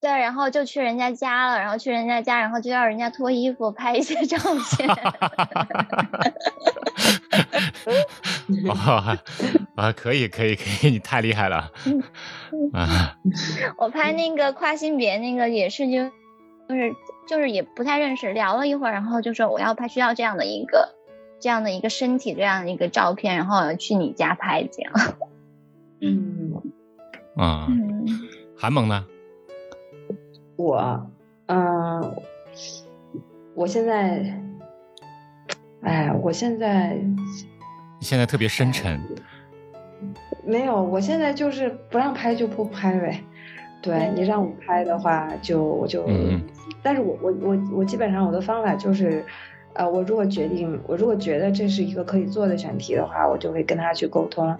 对，然后就去人家家了，然后去人家家，然后就要人家脱衣服拍一些照片。[laughs] 啊 [laughs] 啊，可以可以可以，你太厉害了啊！[laughs] 我拍那个跨性别那个也是就就是就是也不太认识，聊了一会儿，然后就说我要拍需要这样的一个这样的一个身体这样的一个照片，然后去你家拍这样。嗯啊，韩萌呢？我嗯，我现在，哎，我现在。现在特别深沉，没有，我现在就是不让拍就不拍呗。对你让我拍的话，就我就，但是我我我我基本上我的方法就是，呃，我如果决定，我如果觉得这是一个可以做的选题的话，我就会跟他去沟通，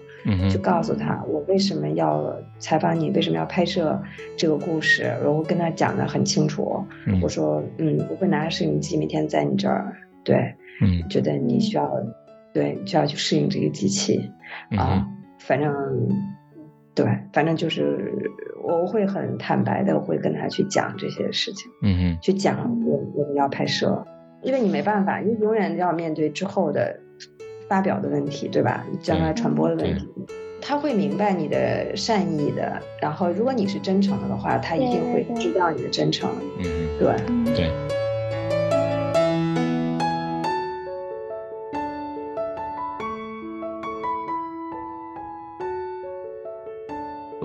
去告诉他我为什么要采访你，为什么要拍摄这个故事，然后跟他讲的很清楚。我说，嗯，我会拿着摄影机每天在你这儿，对，嗯，觉得你需要。对，需要去适应这个机器啊，反正对，反正就是我会很坦白的会跟他去讲这些事情，嗯哼，去讲我我们要拍摄，因为你没办法，你永远要面对之后的发表的问题，对吧？将来传播的问题，他会明白你的善意的，然后如果你是真诚的的话，他一定会知道你的真诚，嗯，对，对。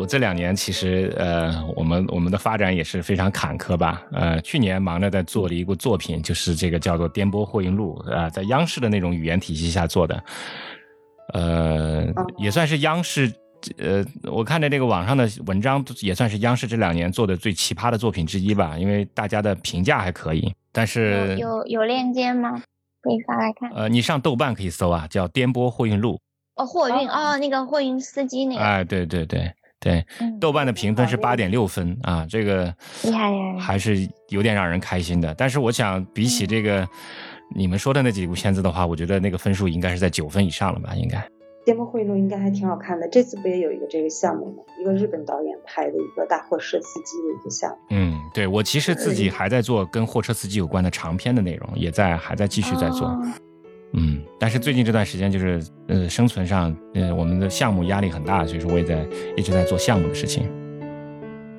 这两年其实呃，我们我们的发展也是非常坎坷吧。呃，去年忙着在做了一部作品，就是这个叫做《颠簸货运路》啊，在央视的那种语言体系下做的，呃，也算是央视。呃，我看着这个网上的文章也算是央视这两年做的最奇葩的作品之一吧，因为大家的评价还可以。但是有有链接吗？可以发来看。呃，你上豆瓣可以搜啊，叫《颠簸货运路》。哦，货运哦，那个货运司机那个。哎，对对对对，豆瓣的评分是八点六分啊，这个厉害还是有点让人开心的。但是我想，比起这个你们说的那几部片子的话，我觉得那个分数应该是在九分以上了吧？应该。《颠簸贿赂》应该还挺好看的，这次不也有一个这个项目吗？一个日本导演拍的一个大货车司机的一个项目。嗯，对我其实自己还在做跟货车司机有关的长篇的内容，也在还在继续在做。嗯，但是最近这段时间就是呃生存上，呃我们的项目压力很大，所以说我也在一直在做项目的事情。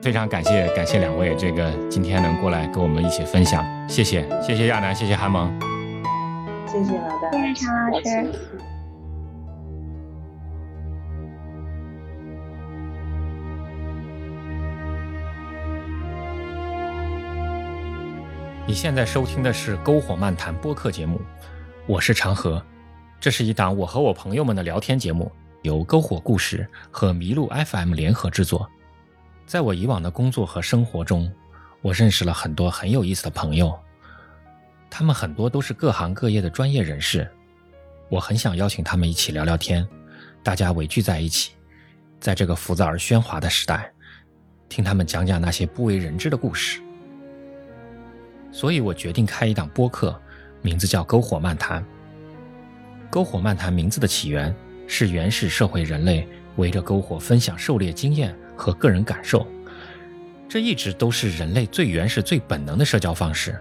非常感谢感谢两位，这个今天能过来跟我们一起分享，谢谢谢谢亚楠，谢谢韩萌，谢谢老大，谢谢常老师。你现在收听的是《篝火漫谈》播客节目，我是长河。这是一档我和我朋友们的聊天节目，由篝火故事和麋鹿 FM 联合制作。在我以往的工作和生活中，我认识了很多很有意思的朋友，他们很多都是各行各业的专业人士。我很想邀请他们一起聊聊天，大家围聚在一起，在这个浮躁而喧哗的时代，听他们讲讲那些不为人知的故事。所以我决定开一档播客，名字叫《篝火漫谈》。篝火漫谈名字的起源是原始社会人类围着篝火分享狩猎经验和个人感受，这一直都是人类最原始、最本能的社交方式。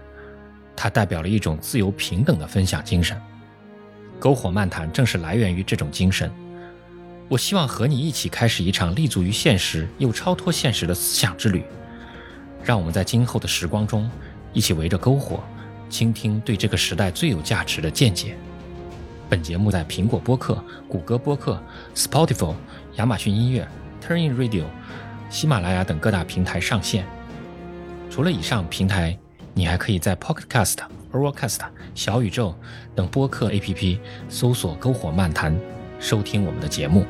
它代表了一种自由平等的分享精神。篝火漫谈正是来源于这种精神。我希望和你一起开始一场立足于现实又超脱现实的思想之旅，让我们在今后的时光中。一起围着篝火，倾听对这个时代最有价值的见解。本节目在苹果播客、谷歌播客、Spotify、亚马逊音乐、Turning Radio、喜马拉雅等各大平台上线。除了以上平台，你还可以在 Pocket Cast、Overcast、小宇宙等播客 APP 搜索“篝火漫谈”，收听我们的节目。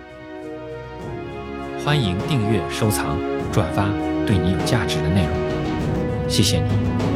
欢迎订阅、收藏、转发对你有价值的内容。谢谢你。